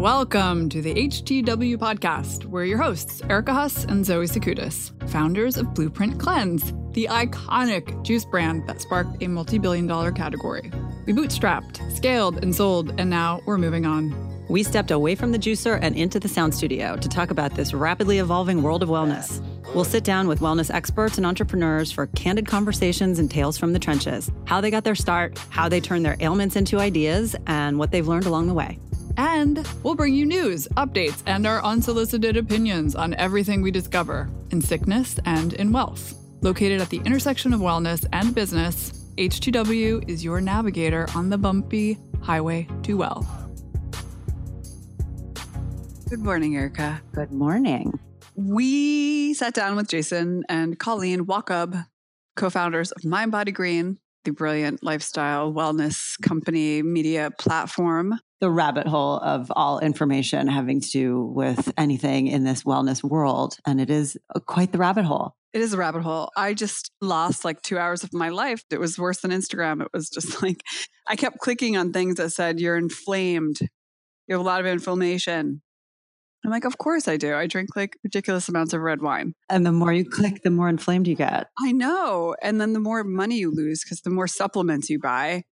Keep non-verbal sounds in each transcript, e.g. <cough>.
Welcome to the H2W podcast. We're your hosts, Erica Huss and Zoe Sakoutis, founders of Blueprint Cleanse, the iconic juice brand that sparked a multi billion dollar category. We bootstrapped, scaled, and sold, and now we're moving on. We stepped away from the juicer and into the sound studio to talk about this rapidly evolving world of wellness. We'll sit down with wellness experts and entrepreneurs for candid conversations and tales from the trenches how they got their start, how they turned their ailments into ideas, and what they've learned along the way. And we'll bring you news, updates, and our unsolicited opinions on everything we discover in sickness and in wealth. Located at the intersection of wellness and business, H2W is your navigator on the bumpy highway to well. Good morning, Erica. Good morning. We sat down with Jason and Colleen Wachob, co founders of Mind Body Green, the brilliant lifestyle wellness company media platform. The rabbit hole of all information having to do with anything in this wellness world. And it is uh, quite the rabbit hole. It is a rabbit hole. I just lost like two hours of my life. It was worse than Instagram. It was just <laughs> like I kept clicking on things that said, You're inflamed. You have a lot of inflammation. I'm like, of course I do. I drink like ridiculous amounts of red wine. And the more you click, the more inflamed you get. I know. And then the more money you lose because the more supplements you buy.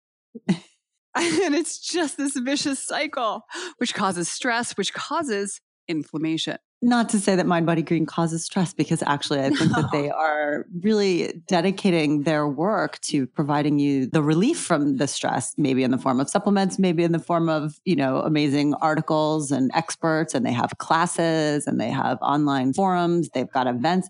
<laughs> <laughs> and it's just this vicious cycle, which causes stress, which causes inflammation. Not to say that Mind Body Green causes stress, because actually, I think no. that they <laughs> are really dedicating their work to providing you the relief from the stress, maybe in the form of supplements, maybe in the form of, you know, amazing articles and experts. And they have classes and they have online forums, they've got events.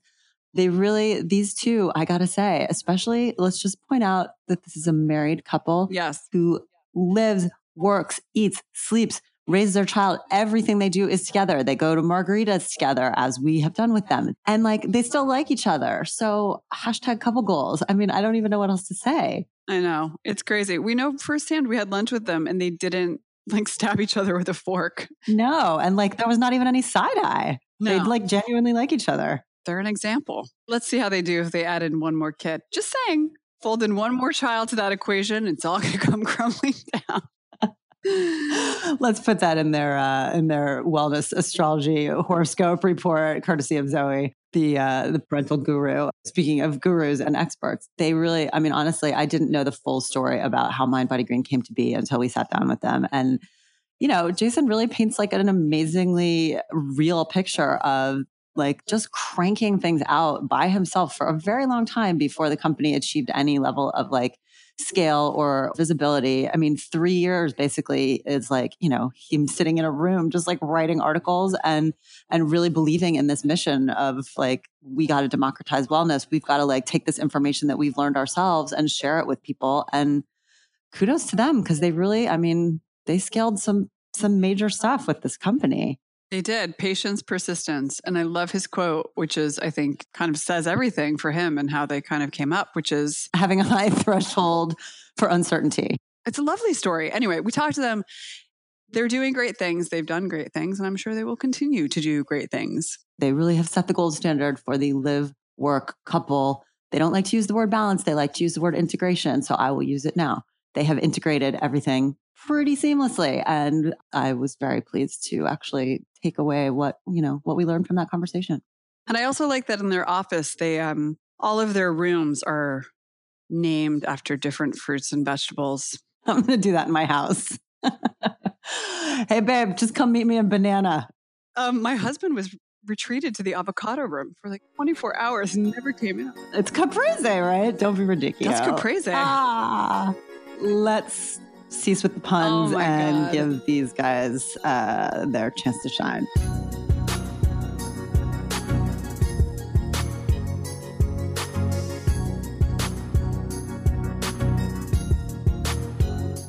They really, these two, I gotta say, especially, let's just point out that this is a married couple. Yes. Who lives, works, eats, sleeps, raises their child. Everything they do is together. They go to margaritas together as we have done with them. And like they still like each other. So hashtag couple goals. I mean, I don't even know what else to say. I know. It's crazy. We know firsthand we had lunch with them and they didn't like stab each other with a fork. No. And like there was not even any side eye. No. They'd like genuinely like each other. They're an example. Let's see how they do if they add in one more kid. Just saying, fold in one more child to that equation, it's all <laughs> going to come crumbling down. Let's put that in their uh, in their wellness astrology horoscope report, courtesy of Zoe, the uh, the parental guru. Speaking of gurus and experts, they really, I mean, honestly, I didn't know the full story about how Mind Body Green came to be until we sat down with them. And you know, Jason really paints like an amazingly real picture of like just cranking things out by himself for a very long time before the company achieved any level of like scale or visibility. I mean, three years basically is like, you know, him sitting in a room, just like writing articles and, and really believing in this mission of like, we got to democratize wellness. We've got to like take this information that we've learned ourselves and share it with people. And kudos to them because they really, I mean, they scaled some, some major stuff with this company. They did patience, persistence. And I love his quote, which is, I think, kind of says everything for him and how they kind of came up, which is <laughs> having a high threshold for uncertainty. It's a lovely story. Anyway, we talked to them. They're doing great things. They've done great things, and I'm sure they will continue to do great things. They really have set the gold standard for the live work couple. They don't like to use the word balance, they like to use the word integration. So I will use it now. They have integrated everything pretty seamlessly. And I was very pleased to actually take away what, you know, what we learned from that conversation. And I also like that in their office, they, um, all of their rooms are named after different fruits and vegetables. <laughs> I'm going to do that in my house. <laughs> hey, babe, just come meet me in banana. Um, my husband was retreated to the avocado room for like 24 hours and never came out. It's caprese, right? Don't be ridiculous. That's caprese. Ah, let's cease with the puns oh and God. give these guys uh, their chance to shine.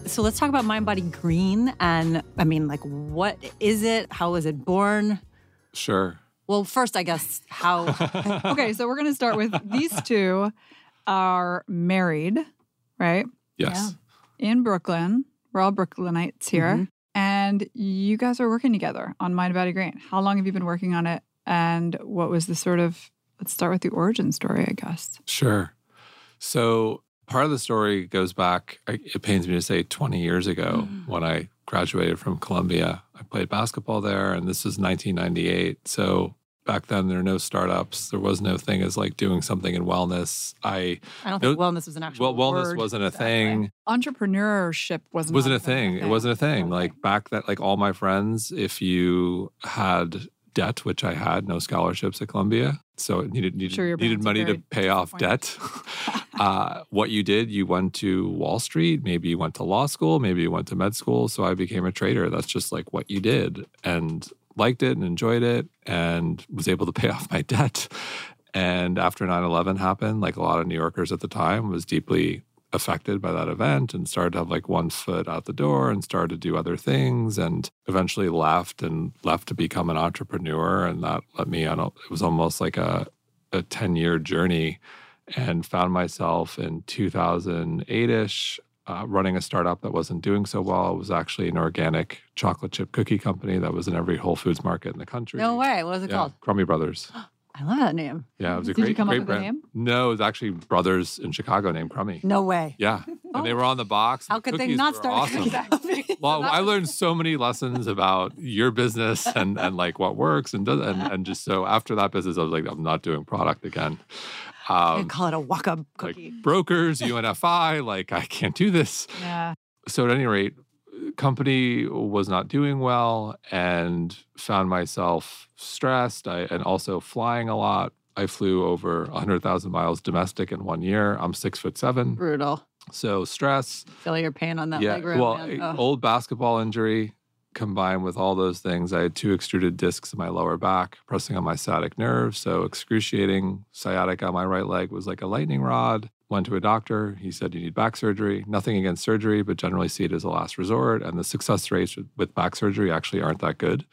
So let's talk about Mind Body Green. And I mean, like, what is it? How was it born? Sure. Well, first, I guess, how. <laughs> okay, so we're going to start with these two are married, right? Yes. Yeah in Brooklyn. We're all Brooklynites here. Mm-hmm. And you guys are working together on Mind Body Green. How long have you been working on it? And what was the sort of, let's start with the origin story, I guess. Sure. So part of the story goes back, it pains me to say 20 years ago mm. when I graduated from Columbia. I played basketball there, and this was 1998. So back then, there were no startups. There was no thing as like doing something in wellness. I I don't think wellness was an actual well, wellness word wasn't a back then. thing. Entrepreneurship wasn't wasn't a even thing. It wasn't a thing. Okay. Like back that, like all my friends, if you had debt, which I had, no scholarships at Columbia, so it needed needed, Sure, needed money to pay off debt. <laughs> uh, what you did, you went to Wall Street. Maybe you went to law school. Maybe you went to med school. So I became a trader. That's just like what you did, and liked it and enjoyed it, and was able to <laughs> pay off my debt. And after 9 11 happened, like a lot of New Yorkers at the time, was deeply affected by that event and started to have like one foot out the door and started to do other things and eventually left and left to become an entrepreneur. And that let me on it was almost like a, a 10 year journey and found myself in 2008 ish. Uh, running a startup that wasn't doing so well. It was actually an organic chocolate chip cookie company that was in every Whole Foods market in the country. No way. What was it Yeah, called? Crummy Brothers. <gasps> I love that name. Yeah, it was a Did you great, come up great with the brand. name? No, it was actually brothers in Chicago named Crummy. No way. Yeah, and <laughs> they were on the box. How The could they not start awesome. Exactly. <laughs> <laughs> Well, I learned so many lessons about your business and and like what works and does and, and just so after that business, I was like, I'm not doing product again. You Um, call it a waka like cookie. brokers, <laughs> UNFI, like I can't do this. Yeah. So at any rate, company was not doing well and found myself stressed. I and also flying a lot. I flew over 100,000 miles domestic in one year. I'm six foot seven. Brutal. So stress, Feel your pain on that yeah. leg room. well, old basketball injury combined with all those things. I had two extruded discs in my lower back, pressing on my sciatic nerve. So excruciating sciatic on my right leg was like a lightning rod. Went to a doctor. He said you need back surgery. Nothing against surgery, but generally see it as a last resort. And the success rates with- back surgery actually aren't that good.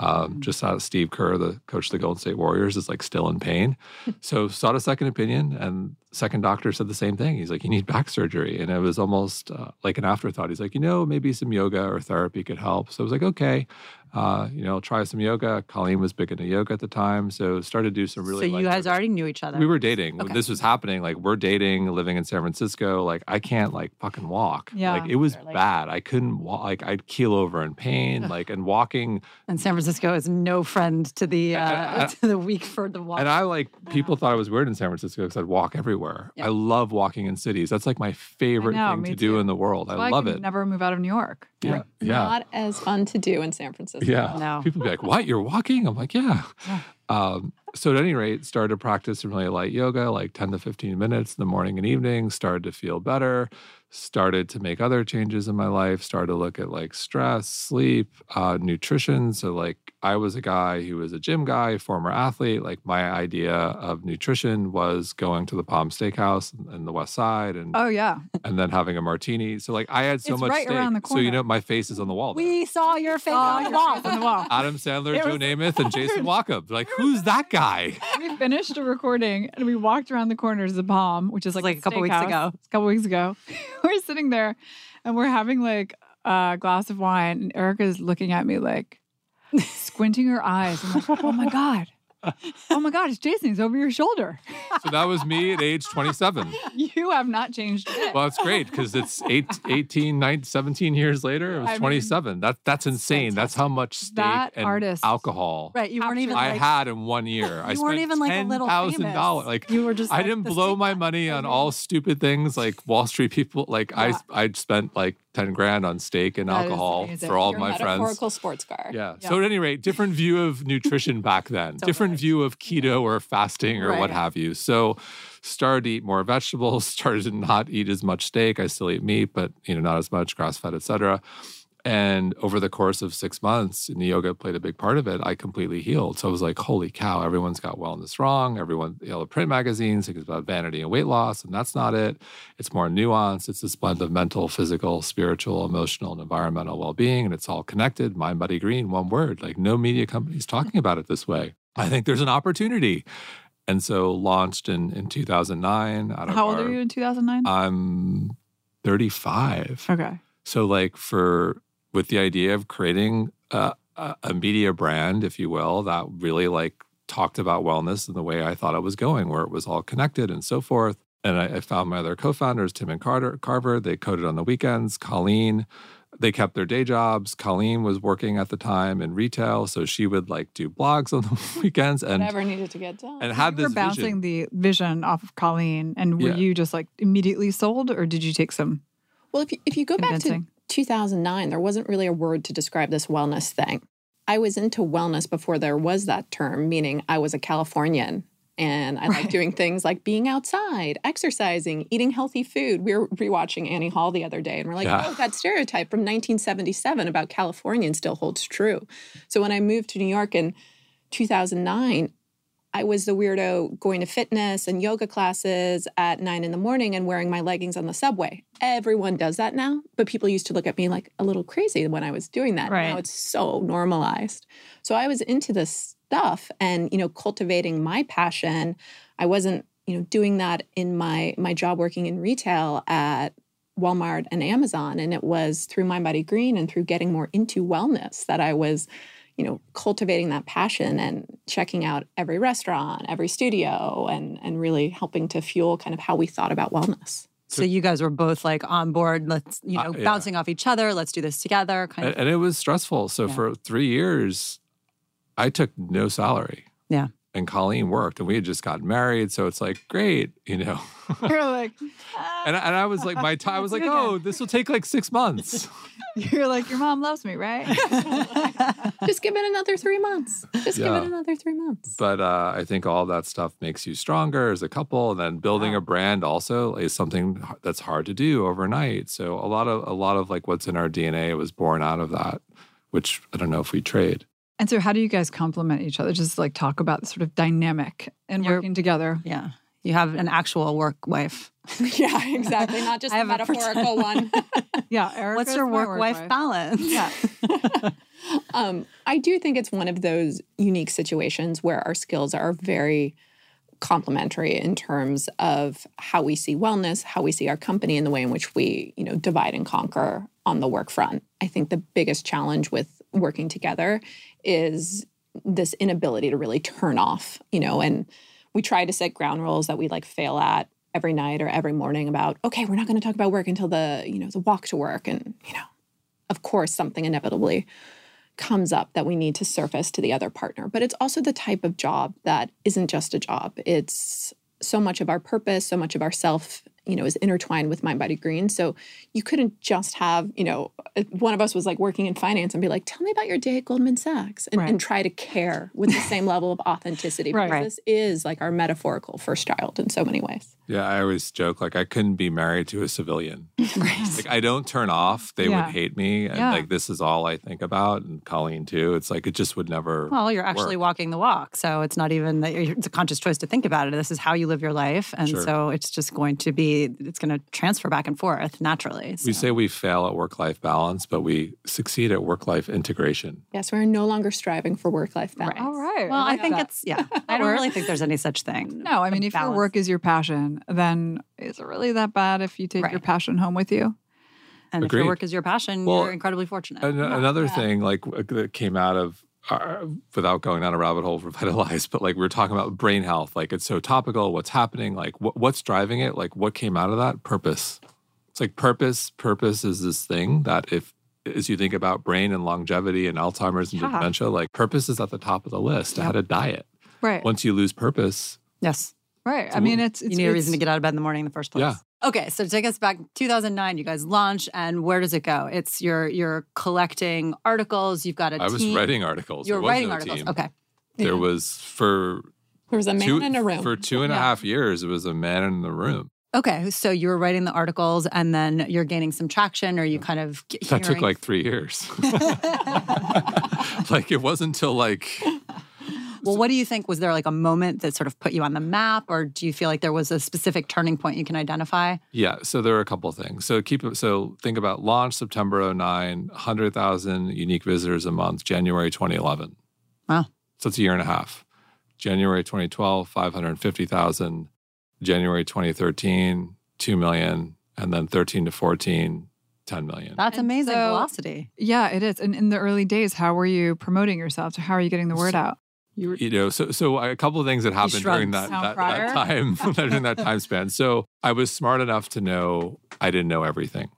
Um, just as Steve Kerr, the coach of the Golden State Warriors, is like still in pain. <laughs> so sought a second opinion, and second doctor said the same thing. He's like, "You need back surgery," and it was almost uh, like an afterthought. He's like, "You know, maybe some yoga or therapy could help." So I was like, "Okay, uh, you know, try some yoga." Colleen was big into yoga at the time, so started to do some really. so you guys yoga. already knew each other. We were dating. Okay. This was happening. Like we're dating, living in San Francisco. Like I can't like fucking walk. Yeah. Like it was like- bad. I couldn't walk. Like I'd keel over in pain. Like and walking and San Francisco is no friend to the I- uh, I- <laughs> to the weak for the walk. And I like people thought I was weird in San Francisco because I'd walk everywhere. Yeah. I love walking in cities. That's like my favorite know, thing me to do in the world. That's I why love could it. Never move out of New York. yeah. Yeah. Not as fun to do in San Francisco. Yeah. No. People be like, "What? You're walking?" I'm like, "Yeah." Yeah. Um, so at any rate, started to practice some really light yoga, like 10 to 15 minutes in the morning and evening. Started to feel better. Started to make other changes in my life. Started to look at like stress, sleep, uh, nutrition. So like I was a guy who was a gym guy, former athlete. Like my idea of nutrition was going to the Palm Steakhouse in- in the West Side and Oh yeah. and then having a martini. So like I had so It's much right around the steak. So you know my face is on the wall. there. we saw your face on the wall. on the wall. Adam Sandler, It Joe was- Namath, and Jason <laughs> Wachob. Like, who's that guy? we finished a recording and we walked around the corners of the Palm, which is like, like a couple weeks ago. It's a couple weeks ago. <laughs> we're sitting there and we're having like a glass of wine, and Erica's looking at me like squinting her eyes. I'm like, oh my God. Oh my God, it's Jason. He's over your shoulder. <laughs> So that was me at age 27. You have not changed. Well, it's great because it's eight, 18, 19, 17 years later. It was I mean, 27. that, that's insane. That's how much steak That and artist- alcohol Right. You weren't even I like had in one year. <laughs> I you spent weren't even like a little $10,000. famous. Like, you were just. I like, didn't blow my money on all stupid things like Wall Street people. Like Yeah. I, I spent like 10 grand on steak and That alcohol for all Your of my friends. metaphorical sports car. Yeah. Yeah. So at any rate, different view of nutrition back <laughs> then, different view of keto or fasting or what have you. So started to eat more vegetables, <laughs> started to not eat as much steak. I still eat meat, but you know, not as much grass fed, etc. And over the course of six months, and the yoga played a big part of it, I completely healed. So I was like, holy cow, everyone's got wellness wrong. Everyone, you know, the print magazines think it's about vanity and weight loss, and that's not it. It's more nuanced. It's this blend of mental, physical, spiritual, emotional, and environmental well-being, and it's all connected. Mind, body, green, one word. Like no media company's talking about it this way. I think there's an opportunity. And so launched in, in 2009. Out of How old our- are you in 2009? I'm 35. okay. So, like, for with the idea of creating a, a, a media brand, if you will, that really like talked about wellness in the way I thought it was going, where it was all connected and so forth. And I, I found my other co-founders, Tim and Carter, Carver. They coded on the weekends. Colleen they kept their day jobs. Colleen was working at the time in retail, so she would like do blogs on <laughs> the weekends and never needed to get done. and had you were this bouncing vision. the vision off of Colleen, and were Yeah. you just like immediately sold, or did you take some Well, if you, if you go back to convincing? 2009, there wasn't really a word to describe this wellness thing. I was into wellness before there was that term, meaning I was a Californian and I like doing things like being outside, exercising, eating healthy food. We were rewatching Annie Hall the other day and we're like, Yeah. oh, that stereotype from 1977 about Californians still holds true. So when I moved to New York in 2009, I was the weirdo going to fitness and yoga classes at nine in the morning and wearing my leggings on the subway. Everyone does that now, but people used to look at me like a little crazy when I was doing that. Right. Now it's so normalized. So I was into this stuff and, you know, cultivating my passion. I wasn't, you know, doing that in my my job working in retail at Walmart and Amazon. And it was through Mind Body Green and through getting more into wellness that I was you know cultivating that passion and checking out every restaurant every studio and and really helping to fuel kind of how we thought about wellness So you guys were both like on board. Let's, you know, Uh, yeah. bouncing off each other. Let's do this together. Kind and, of. and it was stressful. So Yeah. for three years, I took no salary. Yeah. And Colleen worked, and we had just gotten married. So it's like, great, you know. <laughs> You're like, and, I- and I was like, my time, I was like, Let's do it oh, this will take like six months. <laughs> you're like, your mom loves me, right? <laughs> just give it another three months just give Yeah. it another three months but uh, I think all that stuff makes you stronger as a couple. And then building a brand also is something that's hard to do overnight. So a lot of a lot of like what's in our DNA was born out of that, which I don't know if we trade. And so, how do you guys complement each other? Just like talk about the sort of dynamic and You're- working together. yeah. You have an actual work wife. <laughs> yeah exactly not just <laughs> I the have a metaphorical one <laughs> Yeah, Erica's What's your work wife balance? Yeah. um, I do think it's one of those unique situations where our skills are very complementary in terms of how we see wellness, how we see our company, and the way in which we, you know, divide and conquer on the work front. I think the biggest challenge with working together is this inability to really turn off, you know, and we try to set ground rules that we like fail at every night or every morning about, okay, we're not going to talk about work until the, you know, the walk to work. And, you know, of course, something inevitably comes up that we need to surface to the other partner. But it's also the type of job that isn't just a job. It's so much of our purpose, so much of our self, you know, is intertwined with Mind Body Green. So you couldn't just have, you know, uh, one of us was like working in finance and be like, tell me about your day at Goldman Sachs and, Right. and try to care with the same <laughs> level of authenticity. Because Right. this is like our metaphorical first child in so many ways. Yeah, I always joke like I couldn't be married to a civilian. <laughs> Like I don't turn off; they Yeah. would hate me, and Yeah. like this is all I think about. And Colleen too. It's like it just would never. Well, you're actually work. walking the walk. So it's not even that you're, it's a conscious choice to think about it. This is how you live your life. And Sure. so it's just going to be, it's going to transfer back and forth naturally. We say we fail at work-life balance, but we succeed at work-life integration. Yes, we're no longer striving for work life balance. All right. well, oh I like think that. it's, yeah, <laughs> I don't really think there's any such thing. No, I mean, if your work is your passion, then is it really that bad if you take your passion home with you? And if your work is your passion, Well, you're incredibly fortunate. An- another Yeah. thing, like that came out of uh, without going down a rabbit hole for <laughs> Vitalize, but like we were talking about brain health. Like it's so topical. What's happening? Like wh- what's driving it? Like what came out of that? Purpose. It's like purpose. Purpose is this thing that if as you think about brain and longevity and Alzheimer's and Yeah. dementia, like purpose is at the top of the list. How to diet. Right. Once you lose purpose, yes. Right. I mean, it's, it's you need a reason to get out of bed in the morning in the first place. Yeah. Okay, so take us back 2009. You guys launch, and where does it go? It's you're you're collecting articles. You've got a I was team. writing articles. You're There was writing no articles. team. Okay. There was for There was a man two in a room. for two and a half years. It was a man in the room. Okay, so you were writing the articles, and then you're gaining some traction, or you kind of get That took like three years. <laughs> <laughs> like it wasn't until like <laughs> Well, what do you think? Was there like a moment that sort of put you on the map, or do you feel like there was a specific turning point you can identify? yeah. So there are a couple of things. So keep it. So think about launch September 09, 100,000 unique visitors a month, January 2011. Wow. So it's a year and a half. January 2012, 550,000. January 2013, 2 million. And then 13 to 14, 10 million. That's amazing so- velocity. Yeah, it is. And in the early days, how were you promoting yourself? So how are you getting the word out? You were you know so so a couple of things that happened during that, that, <laughs> that time during that time span so i was smart enough to know i didn't know everything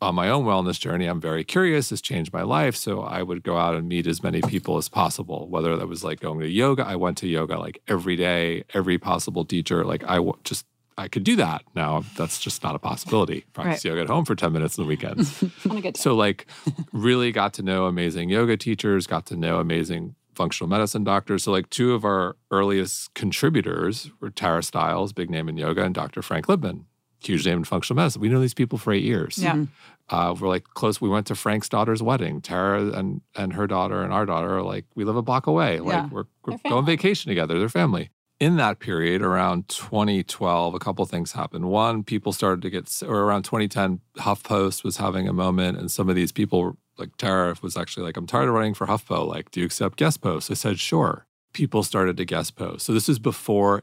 on my own wellness journey, I'm very curious. It's changed my life. So I would go out and meet as many people as possible, whether that was like going to yoga. I went to yoga like every day, every possible teacher. Like I w- just, I could do that. Now that's just not a possibility. Practice Right. yoga at home for 10 minutes on the weekends. <laughs> On a good day. so like really got to know amazing yoga teachers, got to know amazing functional medicine doctors. So like two of our earliest contributors were Tara Stiles, big name in yoga, and Dr. Frank Lipman, huge name in functional medicine. We know these people for eight years. Yeah. Uh, we're like close. We went to Frank's daughter's wedding. Tara and and her daughter and our daughter are like we live a block away. Like Yeah. we're, we're going vacation together. They're family. In that period, around 2012, a couple things happened. One, people started to get, or around 2010, HuffPost was having a moment, and some of these people, like Tara, was actually like, "I'm tired of running for HuffPo. Like, do you accept guest posts?" I said, "Sure." People started to guest post. So this is before,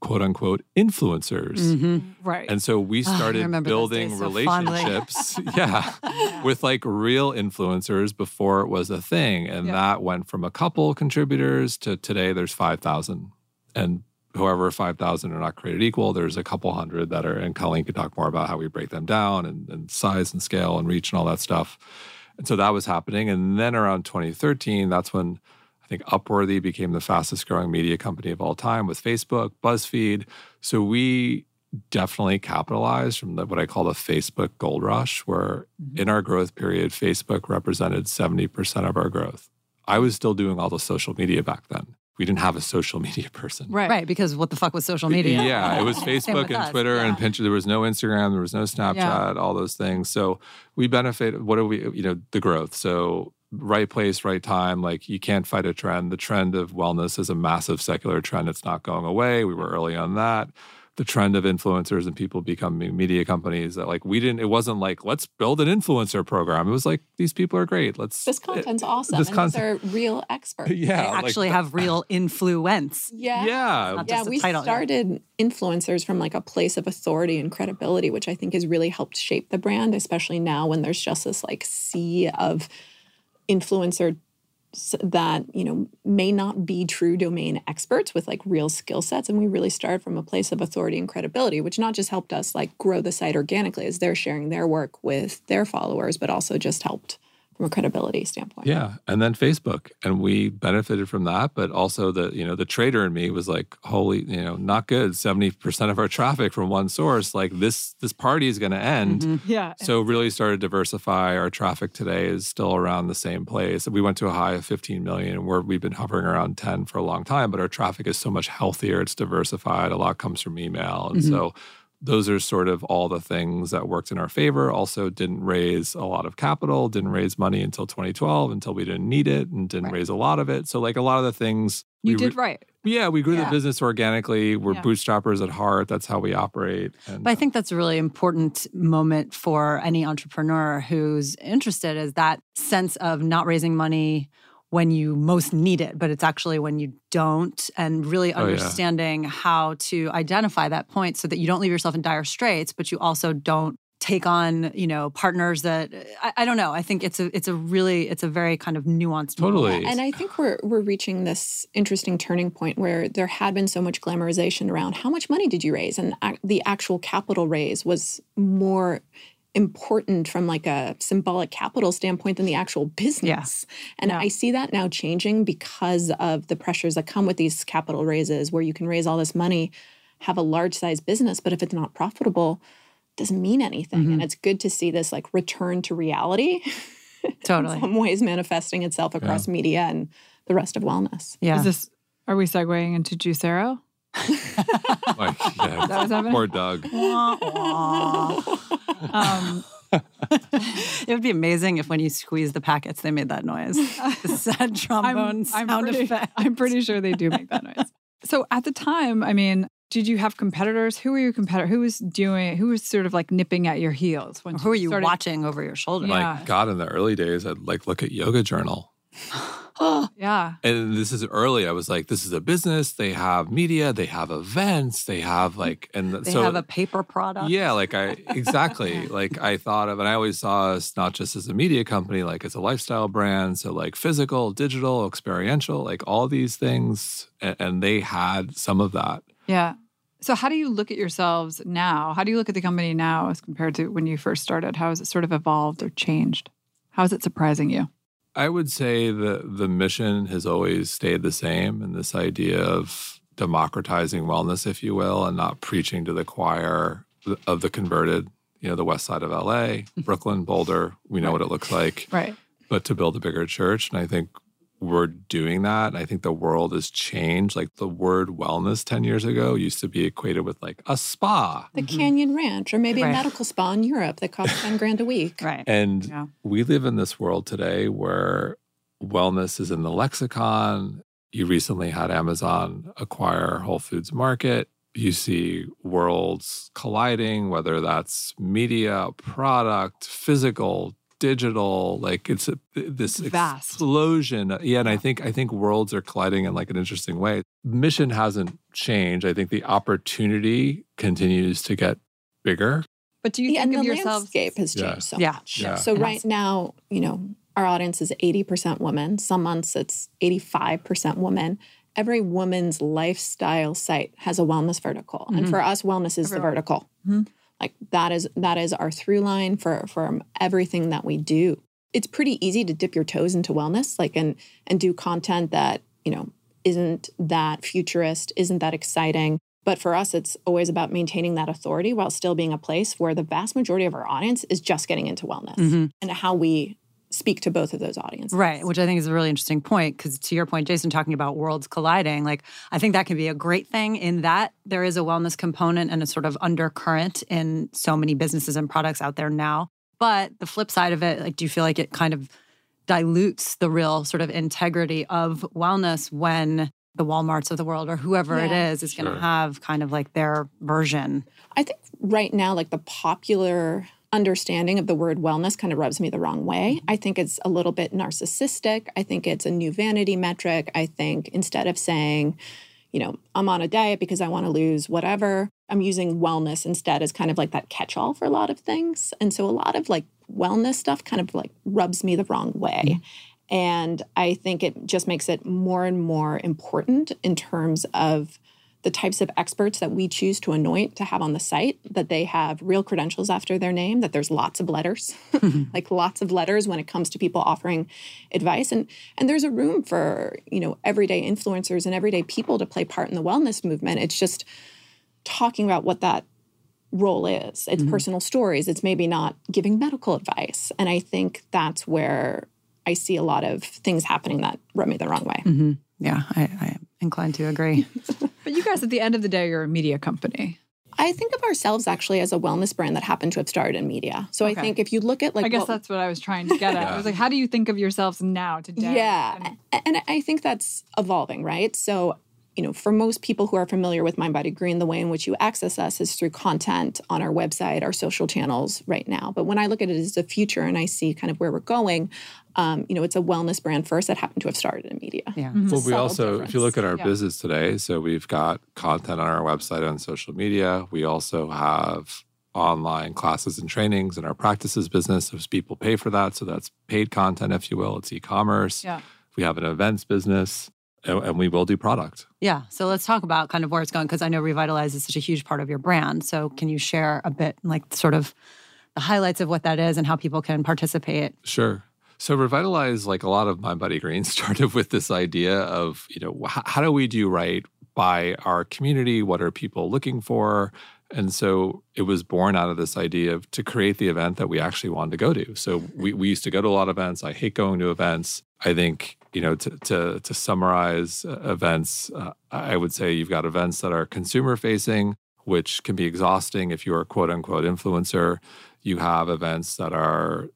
quote unquote, influencers. Mhm. Right. And so we Oh, started remember those building so fondly. relationships. <laughs> yeah. With like real influencers before it was a thing. And Yeah. that went from a couple contributors to today there's 5,000. And however, 5,000 are not created equal. There's a couple hundred that are, and Colleen could talk more about how we break them down and, and size and scale and reach and all that stuff. And so that was happening. And then around 2013, that's when I think Upworthy became the fastest growing media company of all time with Facebook, BuzzFeed. So we definitely capitalized from the, what I call the Facebook gold rush, where mm-hmm. in our growth period, Facebook represented 70% of our growth. I was still doing all the social media back then. We didn't have a social <laughs> media person. right. Right, because what the fuck was social media? Yeah, it was <laughs> Facebook and us, Twitter and. Pinterest. There was no Instagram, there was no Snapchat, all those things. So we benefit. What are we? You know, the growth. So right place, right time. Like you can't fight a trend. The trend of wellness is a massive secular trend. It's not going away. We were early on that. The trend of influencers and people becoming media companies that like we didn't. It wasn't like let's build an influencer program. It was like these people are great. Let's this content's eh, awesome. this and content- these are real experts. <laughs> yeah, They actually the- have real <laughs> influence. Yeah. yeah. Yeah, we title, started influencers from like a place of authority and credibility, which I think has really helped shape the brand, especially now when there's just this like sea of influencer s- that you know may not be true domain experts with like real skill sets and we really started from a place of authority and credibility which not just helped us like grow the site organically as they're sharing their work with their followers but also just helped from a credibility standpoint Yeah, and then Facebook, and we benefited from that. But also the you know the trader in me was like, holy, you know, not good. Seventy percent of our traffic from one source. Like this, this party is going to end. Mhm. Yeah. So really started to diversify. Our traffic today is still around the same place. We went to a high of 15 million, and we're, we've been hovering around 10 for a long time. But our traffic is so much healthier. It's diversified. A lot comes from email, and Mhm. so those are sort of all the things that worked in our favor. Also, didn't raise a lot of capital. Didn't raise money until 2012, until we didn't need it, and didn't Right. raise a lot of it. So like a lot of the things you did re- right. yeah, we grew Yeah. the business organically. We're Yeah. bootstrappers at heart. That's how we operate. And But I think that's a really important moment for any entrepreneur who's interested is that sense of not raising money when you most need it, but it's actually when you don't, and really Oh, yeah. understanding how to identify that point so that you don't leave yourself in dire straits, but you also don't take on, you know, partners that I, I don't know. I think it's a it's a really it's a very kind of nuanced moment. Totally. Yeah, and I think we're we're reaching this interesting turning point where there had been so much glamorization around how much money did you raise, and ac- the actual capital raise was more important from like a symbolic capital standpoint than the actual business. And Yeah. I see that now changing because of the pressures that come with these capital raises, where you can raise all this money, have a large size business, but if it's not profitable, it doesn't mean anything. And mm-hmm. it's good to see this like return to reality. <laughs> Totally. in some ways manifesting itself across media and the rest of wellness. Yeah. Is this? Are we segueing into Juicero? <laughs> like, yeah, That was happening? poor Doug. Wah, wah. <laughs> Um, <laughs> it would be amazing if when you squeeze the packets, they made that noise. The sad <laughs> trombone sound pretty, effect. <laughs> I'm pretty sure they do make that noise. So at the time, I mean, did you have competitors? Who were your competitor? Who was doing? Who was sort of like nipping at your heels? When Who are you started- watching over your shoulder? Yeah. Like God, in the early days, I'd like look at Yoga Journal, <gasps> Yeah, and this is early. I was like, this is a business. They have media. They have events. They have mm. like, and They so have a paper product. yeah, like I exactly <laughs> like I thought of, and I always saw us not just as a media company, like as a lifestyle brand. So like physical, digital, experiential, like all these things, and, and they had some of that. yeah. So, how do you look at yourselves now? How do you look at the company now as compared to when you first started? How has it sort of evolved or changed? How is it surprising you? I would say that the mission has always stayed the same, and this idea of democratizing wellness, if you will, and not preaching to the choir of the converted. You know, the west side of LA, <laughs> Brooklyn, Boulder. We know Right. what it looks like, Right. but to build a bigger church, and I think we're doing that. And I think the world has changed. Like the word wellness ten years ago used to be equated with like a spa, The mm-hmm. Canyon Ranch, or maybe Right. a medical spa in Europe that costs 10 grand a week. Right. And Yeah. we live in this world today where wellness is in the lexicon. You recently had Amazon acquire Whole Foods Market. You see worlds colliding, whether that's media, product, physical, digital, like it's a, this Vast. explosion. Yeah, and I think I think worlds are colliding in like an interesting way. Mission hasn't changed. I think the opportunity continues to get bigger. But do you Yeah, think and of the yourselves? landscape has Yeah. changed so Yeah. much. Yeah. So It right now, you know, our audience is 80% women. Some months it's 85% women. Every woman's lifestyle site has a wellness vertical. And Mhm. for us, wellness is the Everyone. vertical. Mhm. Like that is that is our through line for for everything that we do. It's pretty easy to dip your toes into wellness, like and and do content that, you know, isn't that futurist, isn't that exciting. But for us, it's always about maintaining that authority while still being a place where the vast majority of our audience is just getting into wellness Mhm. and how we speak to both of those audiences. Right, which I think is a really interesting point because to your point, Jason, talking about worlds colliding, like I think that can be a great thing in that there is a wellness component and a sort of undercurrent in so many businesses and products out there now. But the flip side of it, like, do you feel like it kind of dilutes the real sort of integrity of wellness when the Walmarts of the world or whoever it Yeah. is is going to have kind of like their version? I think right now, like the popular understanding of the word wellness kind of rubs me the wrong way. Mm-hmm. I think it's a little bit narcissistic. I think it's a new vanity metric. I think instead of saying, you know, I'm on a diet because I want to lose whatever, I'm using wellness instead as kind of like that catch all for a lot of things. And so a lot of like wellness stuff kind of like rubs me the wrong way. Mm-hmm. And I think it just makes it more and more important in terms of the types of experts that we choose to anoint to have on the site, that they have real credentials after their name, that there's lots of letters, <laughs> mm-hmm. like lots of letters when it comes to people offering advice. And and there's a room for, you know, everyday influencers and everyday people to play part in the wellness movement. It's just talking about what that role is. It's mm-hmm. personal stories. It's maybe not giving medical advice. And I think that's where I see a lot of things happening that rub me the wrong way. Mm-hmm. Yeah, I, I am inclined to agree. <laughs> But you guys, at the end of the day, you're a media company. I think of ourselves actually as a wellness brand that happened to have started in media. So Okay. I think if you look at like I guess what- that's what I was trying to get at. <laughs> I was like, how do you think of yourselves now, today? yeah, And- and I think that's evolving, right? So you know, for most people who are familiar with Mind Body Green, the way in which you access us is through content on our website, our social channels right now. But when I look at it as the future and I see kind of where we're going, um, you know, it's a wellness brand first that happened to have started in media. Yeah. Mhm. Well, we subtle also, if you look at our Yeah. business today, so we've got content on our website on social media. We also have online classes and trainings in our practices business. If people pay for that, so that's paid content, if you will. It's e-commerce. Yeah. We have an events business, and, and we will do product. Yeah. So let's talk about kind of where it's going because I know Revitalize is such a huge part of your brand. So can you share a bit, like, sort of the highlights of what that is and how people can participate? Sure. So revitalize, like a lot of Mind Body Green, <laughs> started with this idea of you know h- how do we do right by our community? What are people looking for? And so it was born out of this idea of to create the event that we actually wanted to go to. So we, we used to go to a lot of events. I hate going to events. I think you know to to, to summarize uh, events, uh, I would say you've got events that are consumer facing, which can be exhausting if you're a quote unquote influencer. You have events that are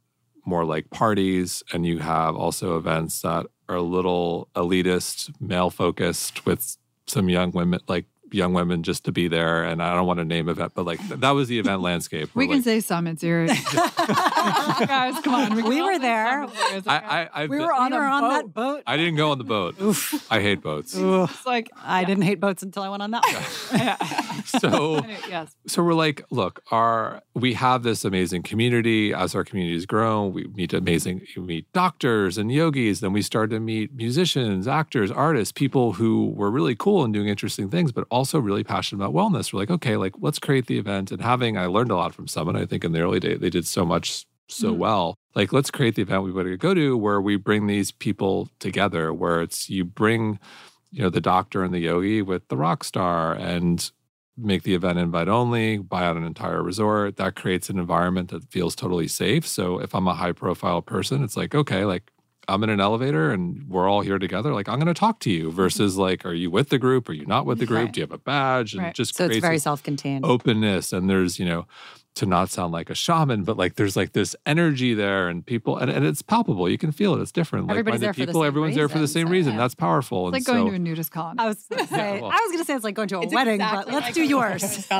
more like parties, and you have also events that are a little elitist, male focused, with some young women, like young women, just to be there. And I don't want to name event, but like that was the event <laughs> landscape. We We're can like, say some. It's your <laughs> <laughs> guys. Come on, can We were there. some. Okay. I, I, We were on, We were on boat. that boat. I didn't go on the boat. Oof. I hate boats. It's like I didn't hate boats until I went on that one. yeah. So. Anyway, yes. so we're like look our we have this amazing community as our community has grown we meet amazing we meet doctors and yogis then we start to meet musicians actors artists people who were really cool and doing interesting things but also really passionate about wellness. We're like, okay, like let's create the event. And having, I learned a lot from Summit. I think in the early days, they did so much so Mhm. well. Like, let's create the event we want to go to where we bring these people together, where it's you bring, you know, the doctor and the yogi with the rock star and make the event invite only, buy out an entire resort. That creates an environment that feels totally safe. So if I'm a high profile person, it's like, okay, like I'm in an elevator and we're all here together. Like, I'm going to talk to you mm-hmm. versus like, are you with the group? Are you not with the group? Right. Do you have a badge? And Right. just So it's very self contained. openness. And there's, you know, to not sound like a shaman, but like there's like this energy there and people, and, and it's palpable. You can feel it. It's different. Everybody's Like-minded there for the people, same everyone's there for the same so, reason. yeah. That's powerful. It's like and going so, to a nudist colony. I was gonna <laughs> say, well- I was gonna say it's like going to a wedding, exactly but let's like do yours. <laughs>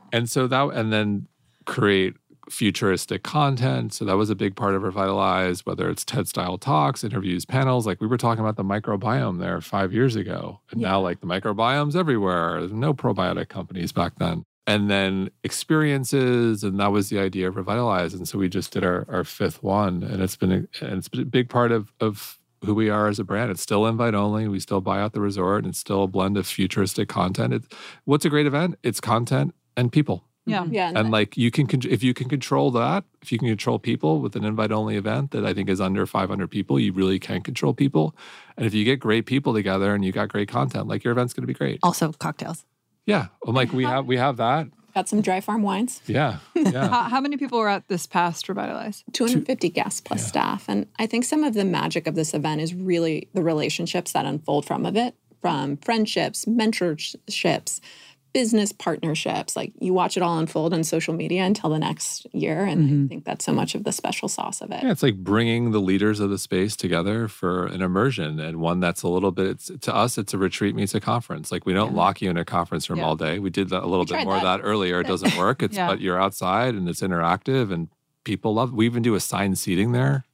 <laughs> and so that and then create futuristic content so that was a big part of revitalize whether it's ted style talks interviews panels like we were talking about the microbiome there five years ago and now like the microbiome's everywhere There's no probiotic companies back then and then experiences and that was the idea of revitalize and so we just did our, our fifth one and it's been a, and it's been a big part of of who we are as a brand. It's still invite only. We still buy out the resort and it's still a blend of futuristic content. It's what's a great event? It's content and people. Yeah. Mm-hmm. Yeah. And like you can, con- if you can control that, if you can control people with an invite only event that I think is under 500 people, you really can control people. And if you get great people together and you got great content, like your event's going to be great. Also, cocktails. Yeah. I'm like, we have, we have that. Got some dry farm wines. Yeah. <laughs> Yeah. How, how many people were at this past Revitalize? 250 guests plus staff. And I think some of the magic of this event is really the relationships that unfold from of it, from friendships, mentorships, business partnerships. Like you watch it all unfold on social media until the next year. And I mm-hmm. think that's so much of the special sauce of it. Yeah, it's like bringing the leaders of the space together for an immersion and one that's a little bit, it's, to us, it's a retreat meets a conference. Like we don't lock you in a conference room Yeah. all day. We did that a little bit tried more of that. that earlier. It <laughs> doesn't work. It's, Yeah. but you're outside and it's interactive and people love, we even do assigned seating there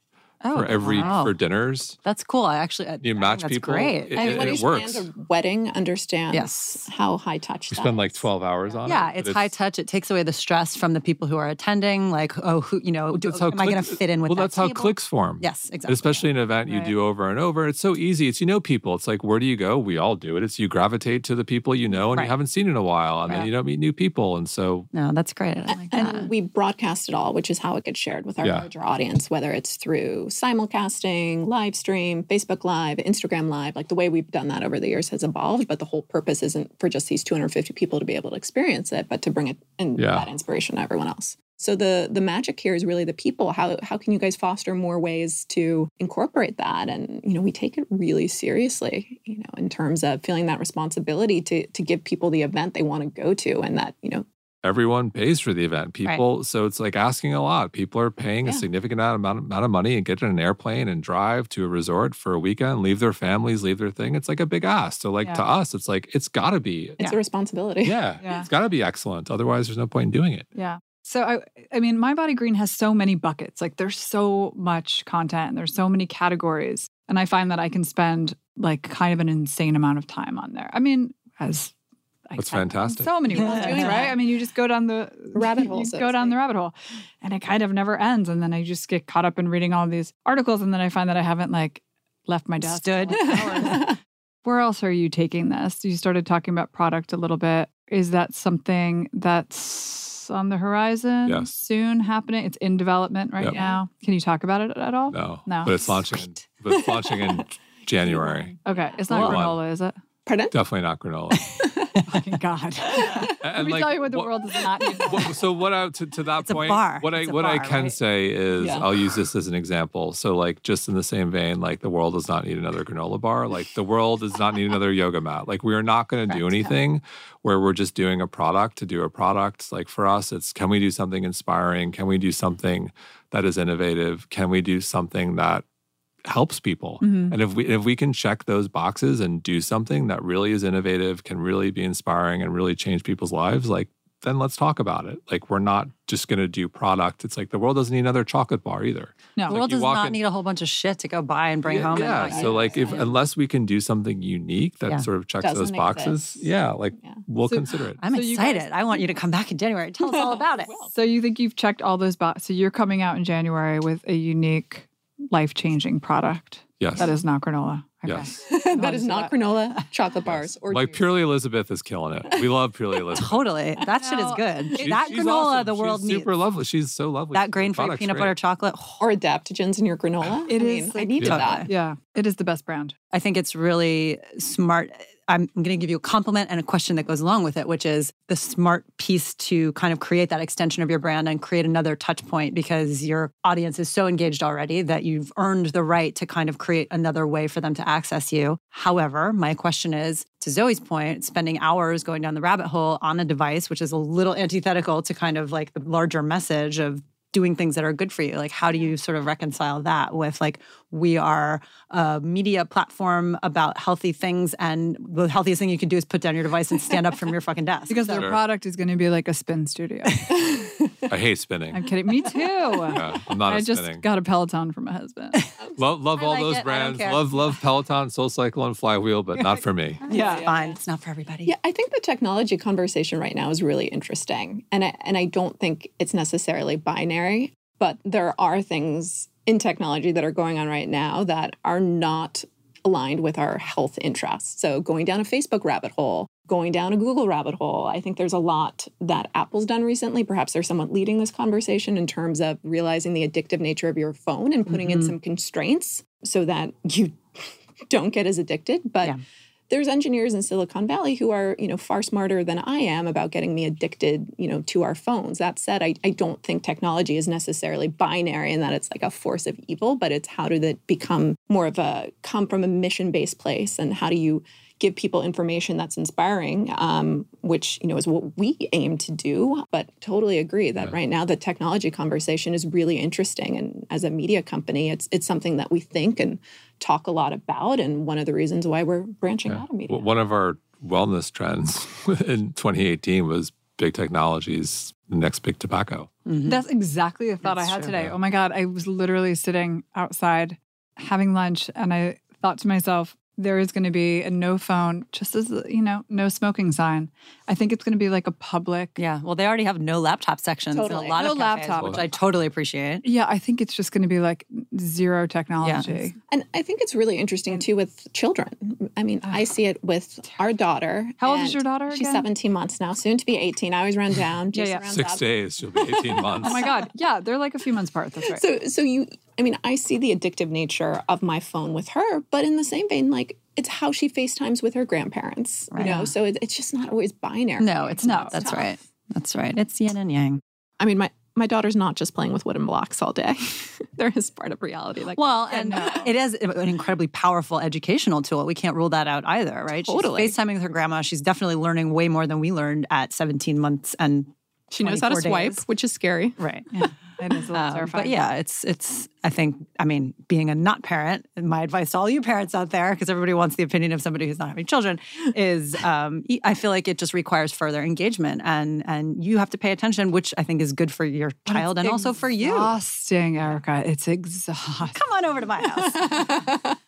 Oh, for every, wow. for dinners. That's cool. I actually, I, You I think match that's people. Great. It- And it- Anyone it who works. plans a wedding understands Yes. how high touch We that spend like 12 hours on it. yeah, but it's, high touch. It takes away the stress from the people who are attending. Like, oh, who you know, do, That's how am I going to fit in with Well, that that's how table? cliques form. Yes, exactly. Especially an event you Right. do over and over. It's so easy. It's you know people. It's like where do you go? We all do it. It's you gravitate to the people you know and Right. you haven't seen in a while, and then you don't meet new people. And so No, that's great. I like that. And we broadcast it all, which is how it gets shared with our Yeah. larger audience, whether it's through simulcasting, live stream, Facebook Live, Instagram Live. Like the way we've done that over the years has evolved, but the whole purpose isn't for just these 250 people to be able to experience it, but to bring it and Yeah. that inspiration to everyone else. So the the magic here is really the people. How how can you guys foster more ways to incorporate that? And you know, we take it really seriously, you know, in terms of feeling that responsibility to to give people the event they want to go to and that, you know, everyone pays for the event. People, so it's like asking a lot. People are paying a significant amount, amount of money and get in an airplane and drive to a resort for a weekend, leave their families, leave their thing. It's like a big ask. So, like to us, it's like it's got to be. it's a responsibility. Yeah, Yeah. it's got to be excellent. Otherwise, there's no point in doing it. Yeah. So I I mean Mind Body Green has so many buckets. Like there's so much content and there's so many categories. And I find that I can spend like kind of an insane amount of time on there. I mean, as I That's can fantastic. So many Yeah. right? I mean, you just go down the <laughs> Rabbit <laughs> hole, so go to down the rabbit hole, and it kind of never ends. And then I just get caught up in reading all these articles, and then I find that I haven't like left my desk. Stood. <laughs> Where else are you taking this? You started talking about product a little bit. Is that something that's on the horizon? Yes. Soon happening? It's in development right Yep. now. Can you talk about it at all? No, No. but it's launching. In, but it's launching in January. Okay. It's not Cool. granola, is it? Pardon? Definitely not granola. <laughs> Fucking God. Let me like, tell you what the what- world does not <laughs> need. what- so what I to, to that It's point, what I It's a what I can right? say is Yeah. I'll use this as an example. So like just in the same vein, like the world does not need another granola bar. Like the world does not need another yoga mat. Like we are not going to do Correct, yeah. anything where we're just doing a product to do a product. Like for us, it's can we do something inspiring? Can we do something that is innovative? Can we do something that helps people? Mhm. And if we if we can check those boxes and do something that really is innovative, can really be inspiring and really change people's lives, like then let's talk about it. Like we're not just going to do product. It's like the world doesn't need another chocolate bar either. No. the world you does not in- need a whole bunch of shit to go buy and bring yeah, home. yeah. And so like if Yeah. unless we can do something unique that Yeah. sort of checks Doesn't those boxes, exist. yeah, like Yeah. we'll So- consider it. I'm So you guys- excited. I want you to come back in January. Tell us all <laughs> about it. So you think you've checked all those boxes? So you're coming out in January with a unique, life-changing product Yes. that is not granola. Okay. Yes. <laughs> that is not granola, <laughs> chocolate bars, or like juice. Purely Elizabeth is killing it. We love Purely <laughs> Elizabeth. Totally. That shit is good. She- that granola awesome. the She's world needs. super lovely. She's so lovely. That The grain free peanut great. butter chocolate. or adaptogens in your granola. It I is, mean, I needed totally. that. Yeah, it is the best brand. I think it's really smart. I'm going to give you a compliment and a question that goes along with it, which is the smart piece to kind of create that extension of your brand and create another touch point because your audience is so engaged already that you've earned the right to kind of create another way for them to access you. However, my question is to Zoe's point, spending hours going down the rabbit hole on a device, which is a little antithetical to kind of like the larger message of doing things that are good for you like how do you sort of reconcile that with like we are a media platform about healthy things and the healthiest thing you can do is put down your device and stand up from your fucking desk Because So- their Sure. product is going to be like a spin studio. <laughs> I hate spinning. I'm kidding. Me too. Yeah, I'm not a I just spinning. got a Peloton from my husband. <laughs> love love I all like those it. Brands. Love love Peloton, Soul Cycle, and Flywheel, but not for me. <laughs> yeah, fine it's not for everybody Yeah, I think the technology conversation right now is really interesting. And I, and I don't think it's necessarily binary, but there are things in technology that are going on right now that are not aligned with our health interests. So going down a Facebook rabbit hole, going down a Google rabbit hole. I think there's a lot that Apple's done recently. Perhaps they're somewhat leading this conversation in terms of realizing the addictive nature of your phone and putting in Mhm. some constraints so that you <laughs> don't get as addicted. But Yeah. There's engineers in Silicon Valley who are, you know, far smarter than I am about getting me addicted, you know, to our phones. That said, I, I don't think technology is necessarily binary in that it's like a force of evil, but it's how did it become more of a come from a mission-based place and how do you give people information that's inspiring, um, which you know is what we aim to do. But totally agree that right now the technology conversation is really interesting, and as a media company, it's it's something that we think and talk a lot about, and one of the reasons why we're branching out of media. W- One of our wellness trends <laughs> in 2018 was big technologies, next big tobacco. That's exactly the thought That's I had true. today. Yeah. Oh my God. I was literally sitting outside having lunch and I thought to myself, there is going to be a no phone, just as, you know, no smoking sign. I think it's going to be like a public. yeah well they already have no laptop sections in a lot No of cafes, laptop. which i totally appreciate Yeah, I think it's just going to be like zero technology. Yeah. And I think it's really interesting too with children. I mean, I see it with our daughter. How old is your daughter She's 17 months now, soon to be 18. I always run down. <laughs> Yeah, yeah. Six up. days, she'll be 18 <laughs> months. Oh my God. Yeah, they're like a few months apart. That's right. So, so you, I mean, I see the addictive nature of my phone with her, but in the same vein, like it's how she FaceTimes with her grandparents, Right. you know? So it, it's just not always binary. no it's not that's tough. right that's right it's yin and yang I mean, my, my daughter's not just playing with wooden blocks all day. <laughs> there is part of reality. Like, Well, and it is an incredibly powerful educational tool. We can't rule that out either, right? Totally. She's FaceTiming with her grandma. She's definitely learning way more than we learned at 17 months and she knows how to 24 swipe, which is scary. right. It is a little Um, terrifying. but yeah, it's it's. I think. I mean, being a not parent, my advice to all you parents out there, because everybody wants the opinion of somebody who's not having children, is um, I feel like it just requires further engagement, and and you have to pay attention, which I think is good for your child and also for you. Exhausting, Erica. It's exhausting. Come on over to my house. <laughs>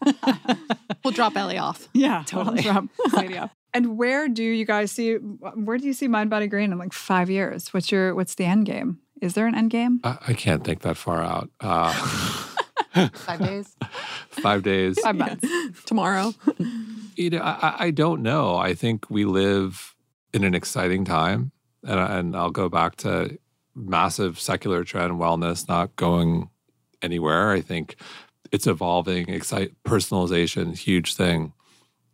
We'll drop Ellie off. <laughs> Yeah, Totally. Drop lady off. <laughs> And where do you guys see? Where do you see Mind Body Green in like five years? What's your What's the end game? Is there an end game? I, I can't think that far out. Uh, <laughs> Five days. <laughs> five days. Five months. Tomorrow. <laughs> You know, I, I- I don't know. I think we live in an exciting time, and, and I'll go back to massive secular trend wellness not going anywhere. I think it's evolving. Excite personalization, huge thing.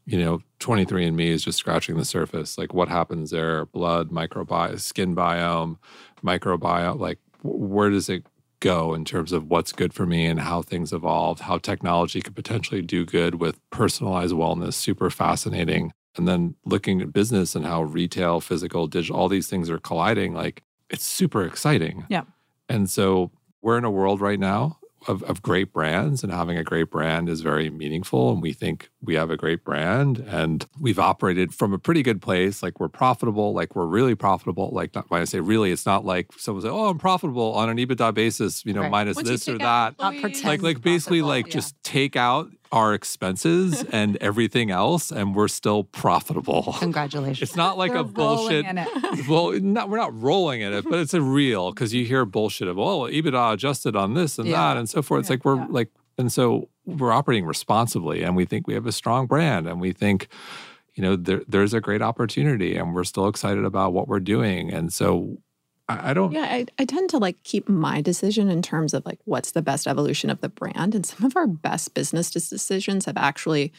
You know, 23andMe is just scratching the surface. Like, what happens there? Blood, microbiome, skin biome, microbiome. Like, where does it go in terms of what's good for me and how things evolve, how technology could potentially do good with personalized wellness, super fascinating. And then looking at business and how retail, physical, digital, all these things are colliding, like it's super exciting. Yeah. And so we're in a world right now of, of great brands, and having a great brand is very meaningful. And we think we have a great brand, and we've operated from a pretty good place. Like we're profitable, like we're really profitable. Like not, when I say really, it's not like someone say, "Oh, I'm profitable on an EBITDA basis," you know, Right. minus Once this or that Not employees- pretend. like like basically profitable, like yeah. just take out our expenses <laughs> and everything else and we're still profitable Congratulations. it's not like We're a bullshit <laughs> well not, we're not rolling in it but it's a real because you hear bullshit of oh ebitda adjusted on this and Yeah. that and so forth it's Yeah, like we're yeah. like And so we're operating responsibly and we think we have a strong brand and we think, you know, there, there's a great opportunity and we're still excited about what we're doing. And so I, I don't. Yeah, I, I tend to like keep my decision in terms of like what's the best evolution of the brand. And some of our best business decisions have actually,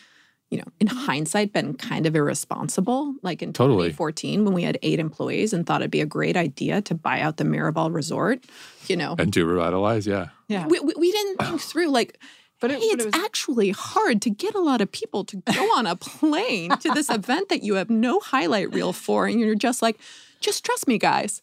you know, in hindsight, been kind of irresponsible. Like in Totally. 2014, when we had eight employees and thought it'd be a great idea to buy out the Miraval Resort, you know, And do revitalize, yeah. Yeah. we, we, we didn't think <clears throat> through like, But hey, it- but it's it was- actually hard to get a lot of people to go <laughs> on a plane to this event that you have no highlight reel for. And you're just like, just trust me, guys.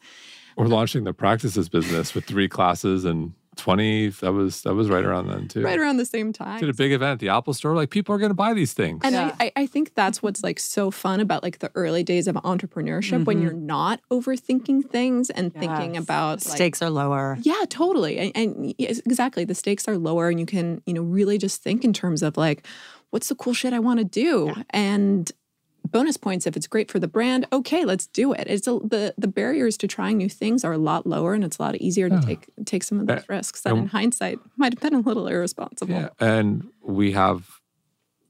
We're launching the practices business with three classes and 20. That was that was right around then too. Right around the same time. Did a big event at the Apple store. Like people are going to buy these things. And Yeah. I, I, I think that's what's like so fun about like the early days of entrepreneurship when Mhm. you're not overthinking things and thinking about like, Stakes are lower. Yeah, totally. And, and yes, exactly, the stakes are lower, and you can you know really just think in terms of like, what's the cool shit I want to do, and bonus points if it's great for the brand. Okay, let's do it. It's a, the the barriers to trying new things are a lot lower, and it's a lot easier to take take some of those Uh, risks that, in hindsight, might have been a little irresponsible. Yeah. And we have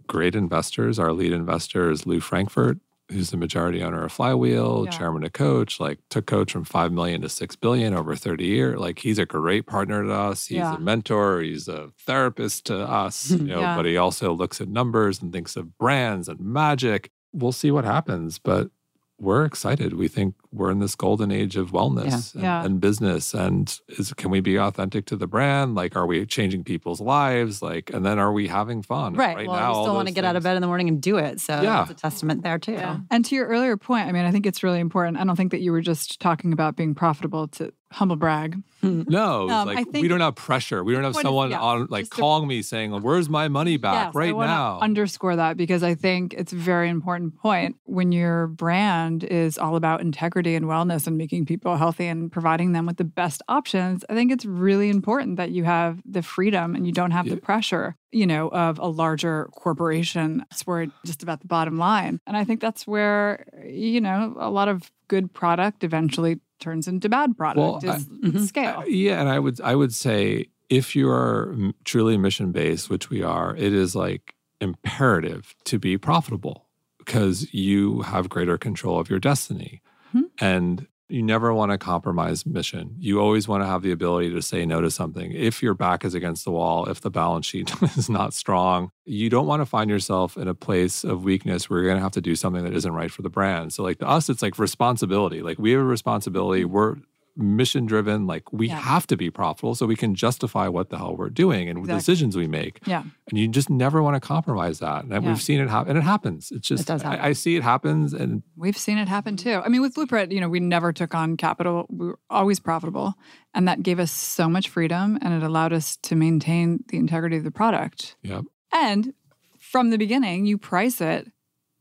great investors. Our lead investor is Lew Frankfort, who's the majority owner of Flywheel, Yeah. chairman of Coach, like took Coach from 5 million to 6 billion over 30 years. Like he's a great partner to us. He's Yeah. a mentor, he's a therapist to us, <laughs> you know, Yeah. but he also looks at numbers and thinks of brands and magic. We'll see what happens, but we're excited. We think we're in this golden age of wellness and, Yeah. and business. And is can we be authentic to the brand? Like, are we changing people's lives? Like, and then are we having fun? Right. well, now, you all still want to those get out of bed in the morning and do it. So Yeah. that's a testament there too. Yeah. And to your earlier point, I mean, I think it's really important. I don't think that you were just talking about being profitable to humble brag. No, it's Um, like I we don't have pressure. We don't have Point is- someone yeah, on like calling me saying, "Where's my money back Yes, right wanna now?" Underscore that because I think it's a very important point. When your brand is all about integrity and wellness and making people healthy and providing them with the best options, I think it's really important that you have the freedom and you don't have the pressure, you know, of a larger corporation. It's where just about the bottom line. And I think that's where, you know, a lot of good product eventually turns into bad product Well, is I- Mhm. scale. Uh, yeah, and I would I would say if you are truly mission based, which we are, it is like imperative to be profitable because you have greater control of your destiny, Mhm. and you never want to compromise mission. You always want to have the ability to say no to something. If your back is against the wall, if the balance sheet <laughs> is not strong, you don't want to find yourself in a place of weakness where you're going to have to do something that isn't right for the brand. So, like to us, it's like responsibility. Like we have a responsibility. We're mission driven. Like we Yeah. have to be profitable so we can justify what the hell we're doing and the Exactly. decisions we make. Yeah. And you just never want to compromise that. And Yeah. we've seen it happen. And it happens. It's just, does happen. I, I see it happens. And We've seen it happen too. I mean, with Blueprint, you know, we never took on capital. We were always profitable. And that gave us so much freedom and it allowed us to maintain the integrity of the product. Yep. And from the beginning, you price it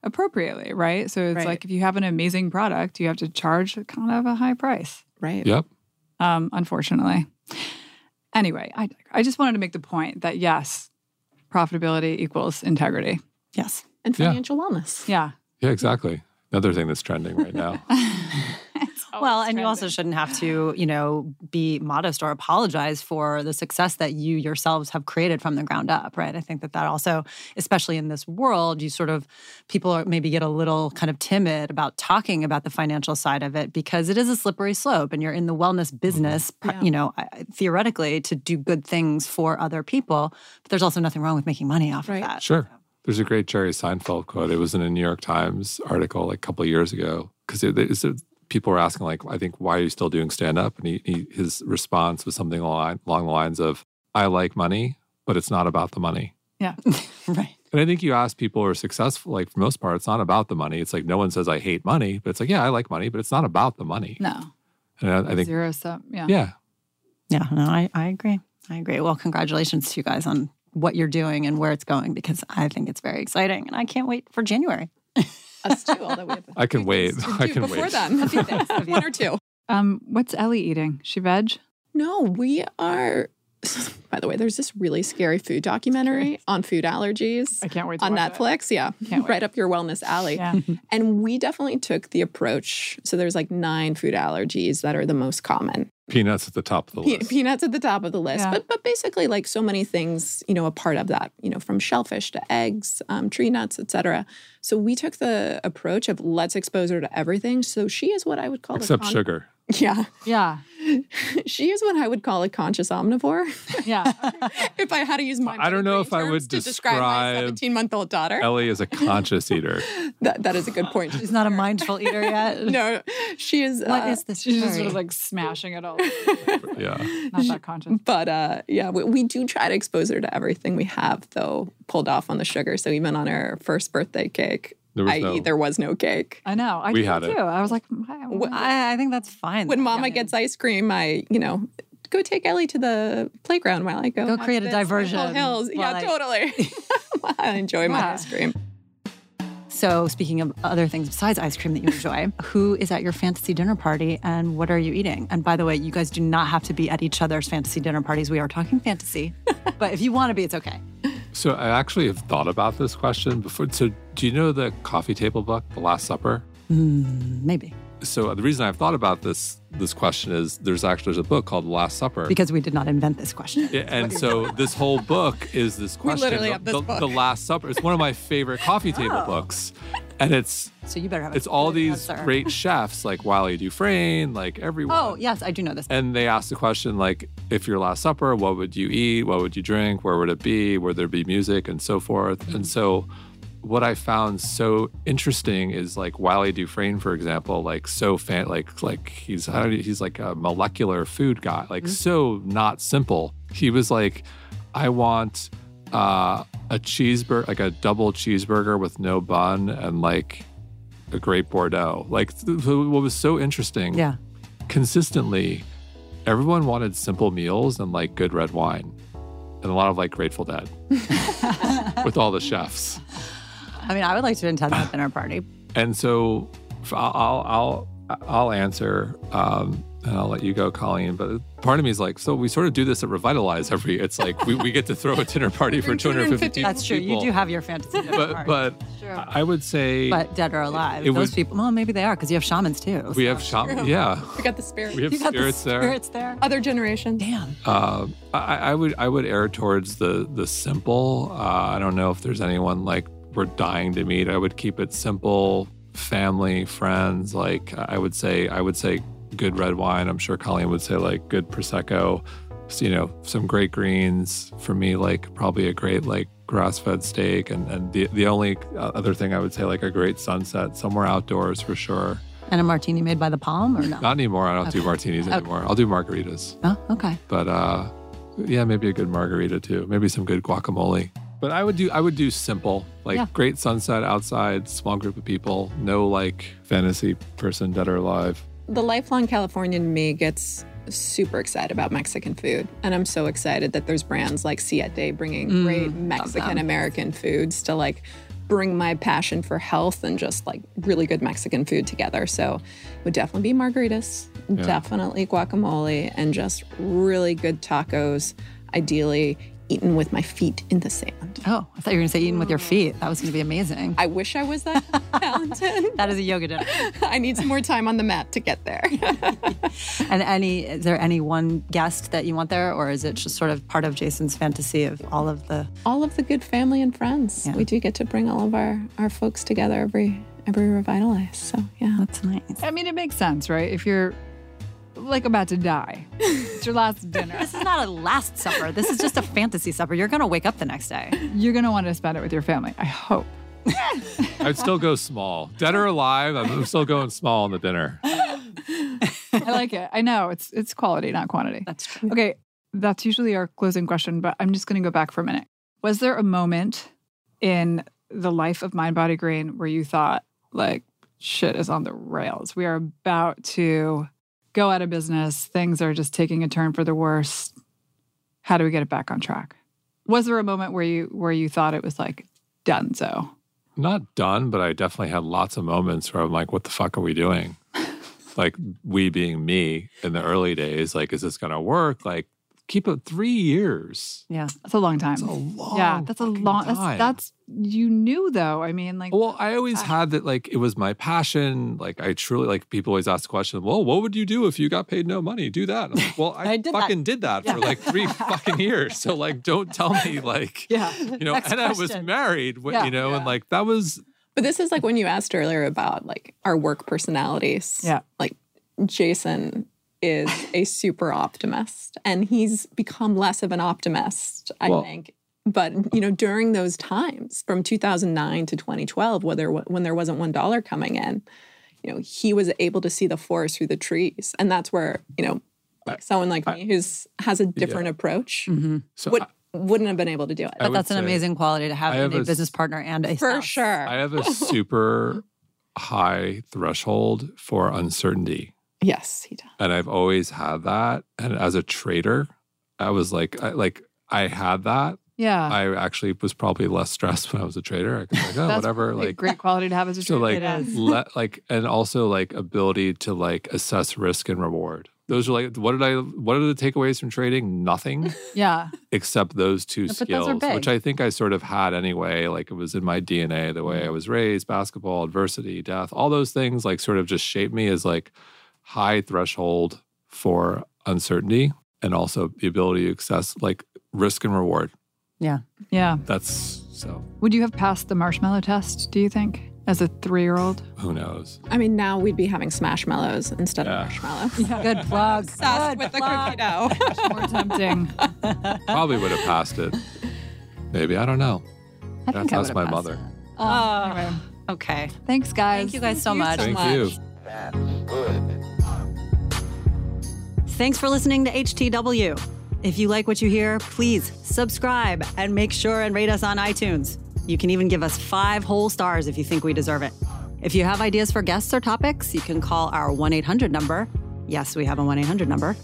appropriately, right? So it's Right. like if you have an amazing product, you have to charge kind of a high price, Right. yep. um, unfortunately. Anyway, I, I just wanted to make the point that yes, profitability equals integrity. Yes. And Yeah. financial wellness. Yeah. Yeah, exactly. Another thing that's trending right now. <laughs> Oh, well, and you also shouldn't have to, you know, be modest or apologize for the success that you yourselves have created from the ground up, right? I think that that also, especially in this world, you sort of people are maybe get a little kind of timid about talking about the financial side of it because it is a slippery slope, and you're in the wellness mm-hmm. business, Yeah. you know, I- I- theoretically to do good things for other people. But there's also nothing wrong with making money off Right. of that. Sure. There's a great Jerry Seinfeld quote. It was in a New York Times article like a couple of years ago because it, it's a- people were asking like, I think, why are you still doing stand up? And he, he, his response was something along, along the lines of, I like money, but it's not about the money. Yeah. <laughs> right. And I think you ask people who are successful, like for most part, it's not about the money. It's like no one says I hate money, but it's like, yeah, I like money, but it's not about the money. No. And I, I think, Zero sum. Yeah. yeah, Yeah, no, I, I agree. I agree. Well, congratulations to you guys on what you're doing and where it's going because I think it's very exciting and I can't wait for January. <laughs> Us too, although we have a I can wait. I do can before wait. then. A few things, <laughs> one or two. Um, what's Ellie eating? She veg? No, we are. By the way, there's this really scary food documentary on food allergies I can't wait to on watch it. Netflix. Yeah, Can't wait. right up your wellness alley. Yeah. And we definitely took the approach. So there's like nine food allergies that are the most common. Peanuts at the top of the Pe- list. peanuts at the top of the list. Yeah. But but basically, like so many things, you know, a part of that, you know, from shellfish to eggs, um, tree nuts, etc. So we took the approach of let's expose her to everything. So she is what I would call a Except con- sugar. <laughs> Yeah, Yeah. <laughs> she is what I would call a conscious omnivore. Yeah. <laughs> if I had to use my I don't know if I would to describe my 17 month old daughter. Ellie is a <laughs> conscious eater. That, that is a good point. She's not a mindful eater yet. no, she is. What uh, is this? She's just sort of like smashing it all. Yeah. Not that conscious. But uh, yeah, we, we do try to expose her to everything we have, though, pulled off on the sugar. So even on her first birthday cake, There was i.e., no- there was no cake. I know. I We did had it. too. I was like, mm, I, I think that's fine. When Mama Yeah. gets ice cream, I, you know, go take Ellie to the playground while I go. Go create a this at Full diversion Hills. Yeah, I- totally. I <laughs> <laughs> enjoy my ice cream. So, speaking of other things besides ice cream that you enjoy, <laughs> who is at your fantasy dinner party and what are you eating? And by the way, you guys do not have to be at each other's fantasy dinner parties. We are talking fantasy. <laughs> but if you want to be, it's okay. So I actually have thought about this question before. So do you know the coffee table book, The Last Supper? Mm, maybe. So uh, the reason I've thought about this this question is there's actually there's a book called The Last Supper. Because we did not invent this question. Yeah, and so this whole book is this question. literally the, have this the, book. the Last Supper. It's one of my favorite coffee table oh. books, and it's So, you better have a it's all these answer. great <laughs> chefs like Wylie Dufresne, like everyone. Oh, yes, I do know this. And they ask the question like, if your last supper, what would you eat? What would you drink? Where would it be? Would there be music and so forth? And mm. so, what I found so interesting is like Wylie Dufresne, for example, like so fan, like like he's he's like a molecular food guy, like so not simple. He was like, I want uh, a cheeseburger, like a double cheeseburger with no bun and like a great Bordeaux. Like th- what was so interesting Yeah. consistently, everyone wanted simple meals and like good red wine, and a lot of like Grateful Dead <laughs> with all the chefs. I mean, I would like to attend that dinner party. And so f- I'll I'll I'll, I'll answer. Um, and I'll let you go, Colleen. But part of me is like, so we sort of do this at Revitalize every. It's like we, we get to throw a dinner party for 250 That's true. people. You do have your fantasy dinner but party. but I would say But dead or alive, It those would- people, well, maybe they are because you have shamans too. we so- have shamans. Yeah, We got the spirits. we have You got the spirits there. spirits there. Other generation. Damn. Uh, I, I would I would err towards the the simple. Uh, I don't know if there's anyone like we're dying to meet. I would keep it simple, family, friends. Like I would say, I would say good red wine. I'm sure Colleen would say like good prosecco. So, you know, some great greens. For me, like probably a great like grass fed steak, and and the the only uh, other thing I would say like a great sunset somewhere outdoors for sure. And a martini made by the palm or no? Not anymore. I don't do martinis anymore. I'll do margaritas. Oh, okay. but uh yeah maybe a good margarita too maybe some good guacamole but i would do i would do simple like Yeah. great sunset outside small group of people no like fantasy person dead or alive The lifelong Californian in me gets super excited about Mexican food. And I'm so excited that there's brands like Siete bringing mm, great Mexican American foods to like bring my passion for health and just like really good Mexican food together. So it would definitely be margaritas, definitely guacamole, and just really good tacos, ideally eaten with my feet in the sand. Oh, I thought you were going to say eating with your feet. That was going to be amazing. I wish I was that <laughs> talented. That is a yoga dinner. <laughs> I need some more time on the mat to get there. <laughs> And any, is there any one guest that you want there, or is it just sort of part of Jason's fantasy of all of the? all of the good family and friends. Yeah. We do get to bring all of our our folks together every every revitalize. So yeah. That's nice. I mean, it makes sense, right? If you're like about to die, it's your last <laughs> dinner. This is not a last supper. This is just a fantasy supper. You're going to wake up the next day. You're gonna want to spend it with your family. I hope. <laughs> i'd still go small dead or alive i'm still going small on the dinner I like it. I know it's it's quality, not quantity. That's true. Okay, that's usually our closing question, but I'm just going to go back for a minute. Was there a moment in the life of Mind Body Green where you thought, like, shit is on the rails? We are about to go out of business. Things are just taking a turn for the worse. How do we get it back on track? Was there a moment where you where you thought it was like done so? not done but i definitely had lots of moments where i'm like what the fuck are we doing <laughs> like we being me in the early days like is this gonna work like keep it three years. Yeah. That's a long time. That's a long yeah, that's a long. That's, time. that's you knew though. I mean, like Well, I always had that like it was my passion. Like I truly like people always ask the question, well, what would you do if you got paid no money? Do that. I'm like, well, <laughs> I, I did that. fucking did that for like three <laughs> fucking years. So like don't tell me like yeah, you know, Next and I was married, wh- Yeah. you know, and like that was But this is like when you asked earlier about like our work personalities. Yeah. Like Jason is a super optimist and he's become less of an optimist, I Well- think. But you know, during those times from 2009 to 2012, whether when there wasn't one dollar coming in, you know, he was able to see the forest through the trees, and that's where you know, like someone like me who's has a different approach mm-hmm. so would I- wouldn't have been able to do it. But that's an amazing quality to have I in have a a s- business partner and a For spouse. sure. I have a <laughs> super high threshold for uncertainty. Yes, he does. and I've always had that. And as a trader, I was like, I, like I had that. yeah. I actually was probably less stressed <laughs> when I was a trader. I could like, oh, whatever. a Like, great quality to have as a trader. <laughs> so like, let, like, and also like ability to like assess risk and reward. Those are like, what did I, what are the takeaways from trading? Nothing <laughs> yeah, except those two But those skills, which. I think I sort of had anyway. Like it was in my DNA, the way mm-hmm. I was raised, basketball, adversity, death, all those things like sort of just shaped me as like high threshold for uncertainty and also the ability to assess like risk and reward. Yeah. yeah. That's so Would you have passed the marshmallow test? Do you think, as a three-year-old? who knows? I mean, now we'd be having smashmallows instead Yeah. of marshmallows. <laughs> Good plug. <laughs> Obsessed Good with the cookie dough. <laughs> More tempting. Probably would have passed it. Maybe I don't know. I That's, think I that's would my have mother. Oh, Anyway, okay. thanks, guys. Thank you guys so you much. so Thank much. you. Thanks for listening to H2W. If you like what you hear, please subscribe and make sure and rate us on iTunes. You can even give us five whole stars if you think we deserve it. If you have ideas for guests or topics, you can call our 1 800 number. Yes, we have a 1 800 number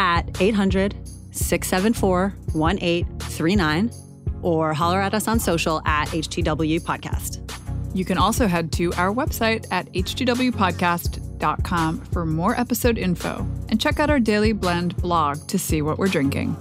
at 800 674 1839 or holler at us on social at H2W Podcast. You can also head to our website at h2wpodcast.com for more episode info and check out our Daily Blend blog to see what we're drinking.